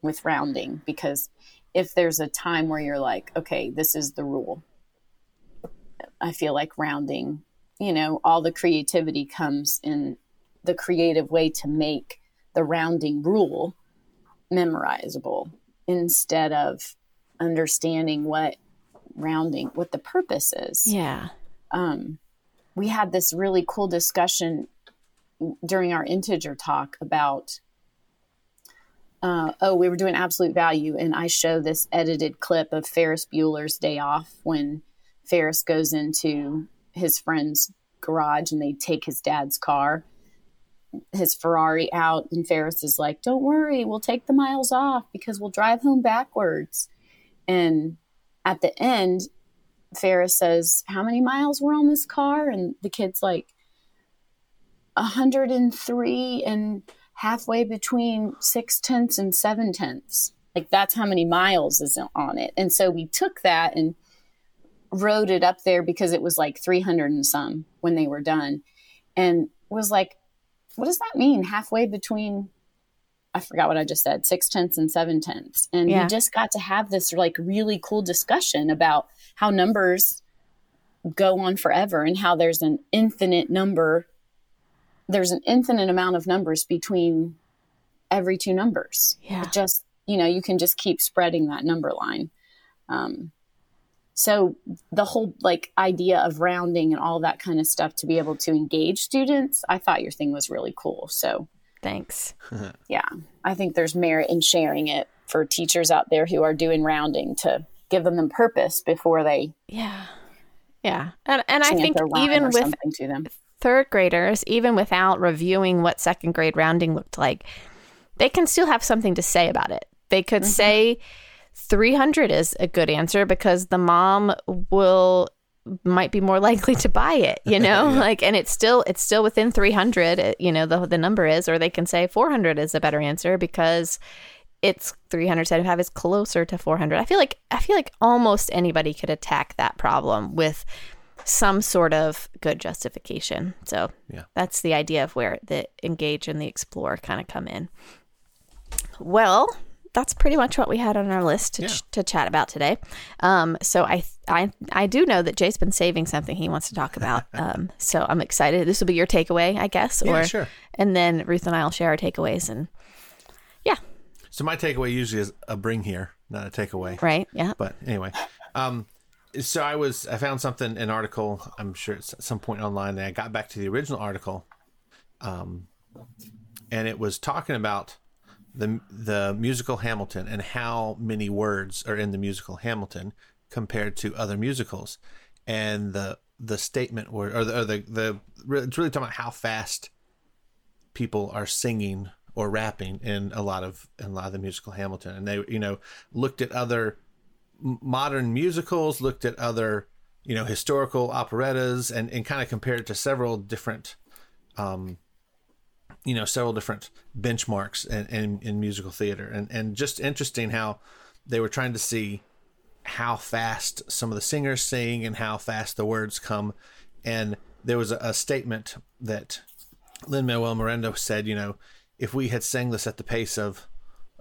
with rounding. Because if there's a time where you're like, okay, this is the rule, I feel like rounding, you know, all the creativity comes in the creative way to make the rounding rule memorizable instead of understanding what rounding, what the purpose is yeah. um, we had this really cool discussion during our integer talk about uh, oh we were doing absolute value and i show this edited clip of ferris bueller's day off when ferris goes into his friend's garage and they take his dad's car his ferrari out and ferris is like don't worry we'll take the miles off because we'll drive home backwards and at the end Ferris says, How many miles were on this car? And the kid's like, 103 and halfway between six tenths and seven tenths. Like, that's how many miles is on it. And so we took that and rode it up there because it was like 300 and some when they were done. And was like, What does that mean? Halfway between I forgot what I just said, six tenths and seven tenths. And Yeah. we just got to have this like really cool discussion about how numbers go on forever and how there's an infinite number, there's an infinite amount of numbers between every two numbers. Yeah. It just, you know, you can just keep spreading that number line. Um, so the whole like idea of rounding and all that kind of stuff to be able to engage students, I thought your thing was really cool. So Thanks. yeah, I think there's merit in sharing it for teachers out there who are doing rounding to give them the purpose before they Yeah. Yeah. And and I think even with something to them. Third graders, even without reviewing what second grade rounding looked like, they can still have something to say about it. They could mm-hmm. say 300 is a good answer because the mom will might be more likely to buy it, you know? Like and it's still it's still within 300, you know, the the number is or they can say 400 is a better answer because it's 375 is closer to 400. I feel like I feel like almost anybody could attack that problem with some sort of good justification. So Yeah. that's the idea of where the engage and the explore kind of come in. Well, that's pretty much what we had on our list to, ch- to chat about today. Um, so I, I I do know that Jay's been saving something he wants to talk about. Um, so I'm excited. This will be your takeaway, I guess. Yeah, or, sure. And then Ruth and I will share our takeaways and yeah, So my takeaway usually is a bring here, not a takeaway. right, yeah. But anyway, um, so I was I found something an article I'm sure it's at some point online, and I got back to the original article, um, and it was talking about the the musical Hamilton and how many words are in the musical Hamilton compared to other musicals, and the the statement were or the or the, the it's really talking about how fast people are singing or rapping in a lot of in a lot of the musical Hamilton, and they you know looked at other modern musicals, looked at other you know historical operettas, and and kind of compared it to several different, um, you know, several different benchmarks in, in in musical theater, and and just interesting how they were trying to see how fast some of the singers sing and how fast the words come. And there was a, a statement that Lin Manuel Miranda said, you know, if we had sang this at the pace of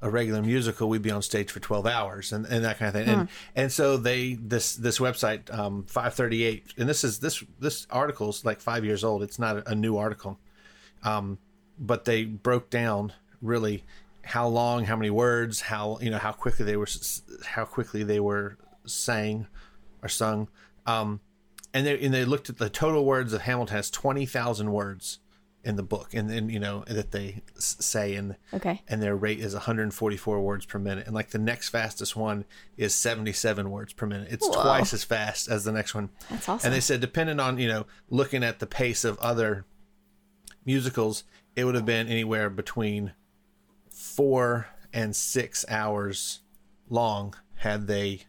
a regular musical, we'd be on stage for 12 hours and, and that kind of thing. And, and so they, this, this website, um, 538, and this is, this, this article's like five years old. It's not a, a new article. Um, but they broke down really how long, how many words, how, you know, how quickly they were, s- how quickly they were sang or sung. Um, and they, and they looked at the total words of Hamilton has 20,000 words in the book and then, you know, that they say in, Okay. and their rate is 144 words per minute. And like the next fastest one is 77 words per minute. It's Whoa. twice as fast as the next one. That's awesome. And they said, depending on, you know, looking at the pace of other musicals, it would have been anywhere between four and six hours long had they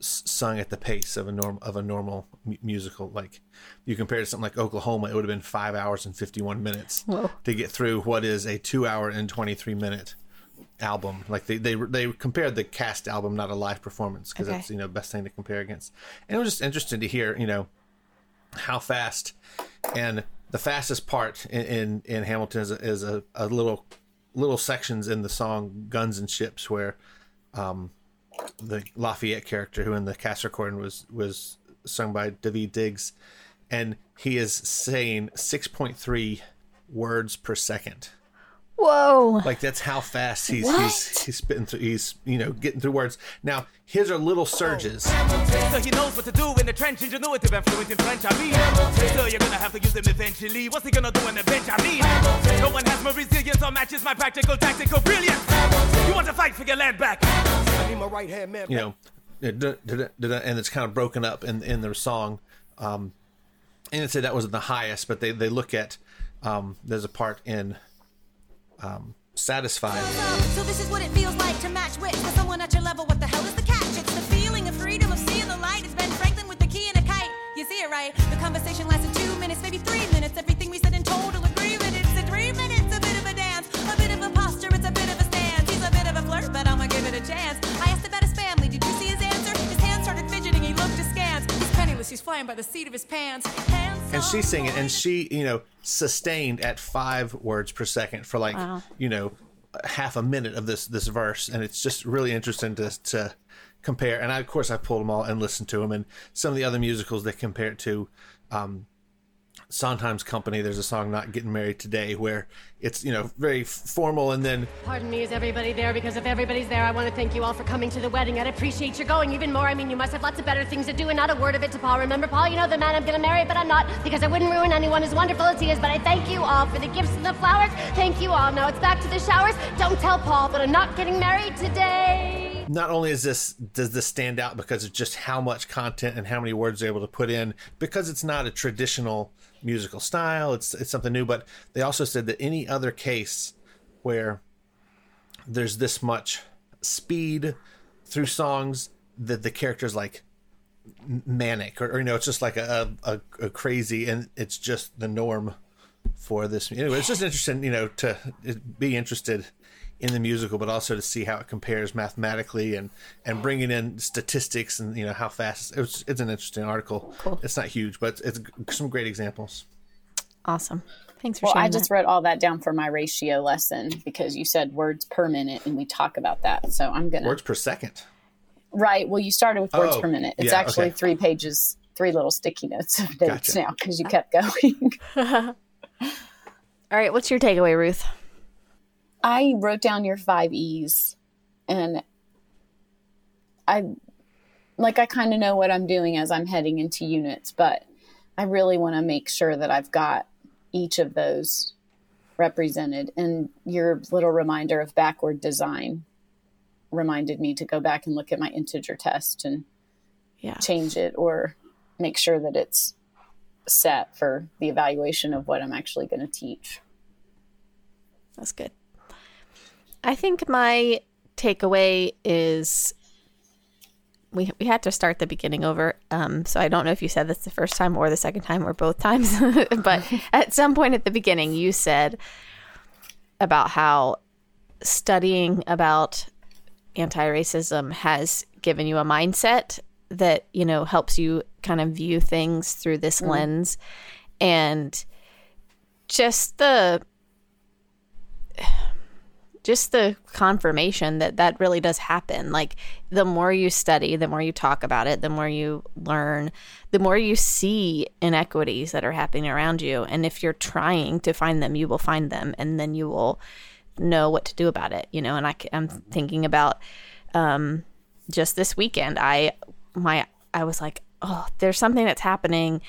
sung at the pace of a norm of a normal mu- musical. Like you compare it to something like Oklahoma, it would have been five hours and fifty one minutes Whoa. to get through what is a two hour and twenty three minute album. Like they they they compared the cast album, not a live performance, because Okay. that's you know best thing to compare against. And it was just interesting to hear, you know, how fast and the fastest part in in, in Hamilton is, a, is a, a little little sections in the song "Guns and Ships" where um, the Lafayette character, who in the cast recording was was sung by Daveed Diggs, and he is saying six point three words per second. Whoa. Like that's how fast he's he's he's spitting through. He's you know getting through words. Now his are little surges. So he knows what to do in the trench, ingenuity and fluent in French, I mean. So you're gonna have to use him eventually. What's he gonna do on the bench, I mean? No one has more resilience or matches my practical tactical brilliance. You want to fight for your land back? I need my right hand man. you know, and it's kind of broken up in in their song. Um, and it said that wasn't the highest, but they they look at um, there's a part in um, "Satisfied." So this is what it feels like to match someone at your level. What the hell is the catch? It's the feeling of freedom of seeing the light. It's Ben Franklin with the key and a kite. You see it right? The conversation lasted two minutes, maybe three minutes. Everything we said in total agreement. It's a three minutes, a bit of a dance, a bit of a posture. It's a bit of a stance. He's a bit of a flirt, but I'ma give it a chance. I asked about He's. He's flying by the seat of his pants. Hands and she's singing and she you know sustained at five words per second for like Wow. you know half a minute of this this verse, and it's just really interesting to to compare. And I, of course, I pulled them all and listened to them, and some of the other musicals they compare it to. Um, Sondheim's Company, there's a song "Not Getting Married Today" where it's you know very formal, and then Pardon me, is everybody there? Because if everybody's there, I want to thank you all for coming to the wedding. I'd appreciate your going even more. I mean, you must have lots of better things to do, and not a word of it to Paul. Remember, Paul, you know the man I'm gonna marry, but I'm not, because I wouldn't ruin anyone as wonderful as he is. But I thank you all for the gifts and the flowers. Thank you all. Now it's back to the showers. Don't tell Paul that I'm not getting married today. not only is this does this stand out because of just how much content and how many words they're able to put in because it's not a traditional musical style. It's it's something new but they also said that any other case where there's this much speed through songs that the character's like manic or, or you know it's just like a, a, a crazy and it's just the norm for this. Anyway it's just interesting you know to be interested in the musical but also to see how it compares mathematically and and bringing in statistics and you know how fast it's it's an interesting article Cool. it's not huge but it's some great examples Awesome. Thanks for Well, sharing I just that. wrote all that down for my ratio lesson because you said words per minute and we talk about that. So I'm going to. words per second Right. Well, you started with words Oh, per minute. It's yeah, actually okay. three pages, three little sticky notes of notes Gotcha. now because you kept going. All right, what's your takeaway, Ruth? I wrote down your five E's and I like I kind of know what I'm doing as I'm heading into units, but I really want to make sure that I've got each of those represented. And your little reminder of backward design reminded me to go back and look at my integer test and Yeah. change it or make sure that it's set for the evaluation of what I'm actually going to teach. That's good. I think my takeaway is we we had to start the beginning over. Um, so I don't know if you said this the first time or the second time or both times, but at some point at the beginning you said about how studying about anti-racism has given you a mindset that you know helps you kind of view things through this lens and just the just the confirmation that that really does happen. Like the more you study, the more you talk about it, the more you learn, the more you see inequities that are happening around you. And if you're trying to find them, you will find them, and then you will know what to do about it. You know, and I, am thinking about um, just this weekend. I my I was like, oh, there's something that's happening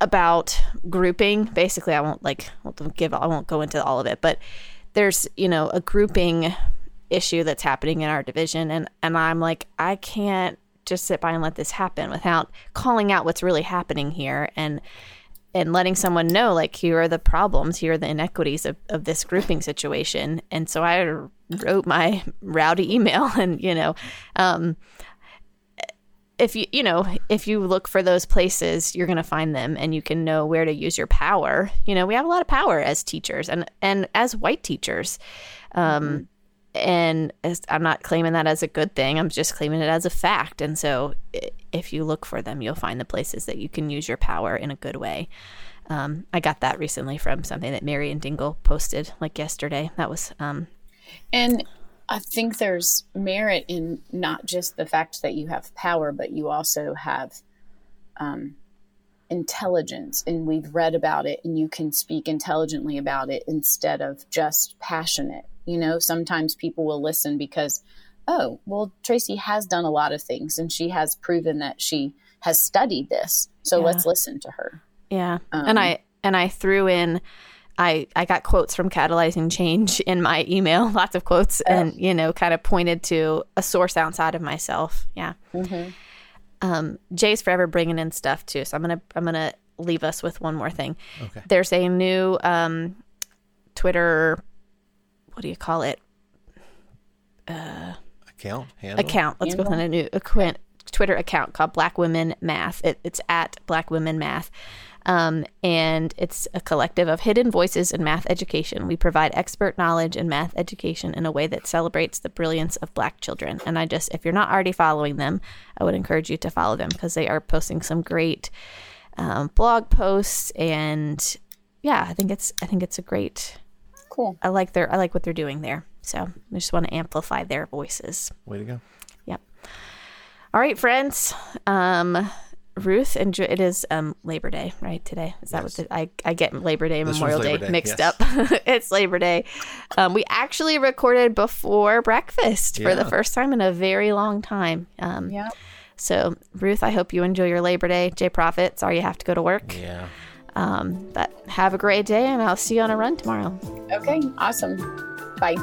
about grouping. Basically, I won't like won't give I won't go into all of it, but there's you know a grouping issue that's happening in our division, and and I'm like I can't just sit by and let this happen without calling out what's really happening here and and letting someone know like here are the problems here are the inequities of, of this grouping situation. And so i wrote my rowdy email and you know um, if you you know if you look for those places you're going to find them and you can know where to use your power. You know we have a lot of power as teachers and and as white teachers. Um and as, i'm not claiming that as a good thing. I'm just claiming it as a fact. And so if you look for them you'll find the places that you can use your power in a good way. Um, i got that recently from something that Marian Dingle posted like yesterday. That was um, And I think there's merit in not just the fact that you have power, but you also have um, intelligence. And we've read about it, and you can speak intelligently about it instead of just passionate. You know, sometimes people will listen because, oh, well, Tracy has done a lot of things, and she has proven that she has studied this. So Yeah. let's listen to her. Yeah. and I and I threw in I I got quotes from catalyzing change in my email, lots of quotes and you know kind of pointed to a source outside of myself. Yeah. Um Jay's forever bringing in stuff too. So I'm going to I'm going to leave us with one more thing. Okay. There's a new um Twitter what do you call it? account handle account. Let's go Handle? with a new account, Twitter account called Black Women Math. It, it's at Black Women Math. Um, and it's a collective of hidden voices in math education. We provide expert knowledge in math education in a way that celebrates the brilliance of black children. And I just, if you're not already following them, I would encourage you to follow them because they are posting some great um, blog posts. And yeah, I think it's, I think it's a great, cool. I like their I like what they're doing there. So I just want to amplify their voices. Way to go. Yep. All right, friends. Um, Ruth, enjoy. It is um Labor Day, right? Today is that what the, I I get Labor Day This Memorial Day, Labor Day, mixed yes. up. it's Labor Day. Um, we actually recorded before breakfast for the first time in a very long time. Um, Yeah. so Ruth, I hope you enjoy your Labor Day. Jay Proffitt, sorry you have to go to work. Yeah. Um, but have a great day, and I'll see you on a run tomorrow. Okay. Awesome. Bye.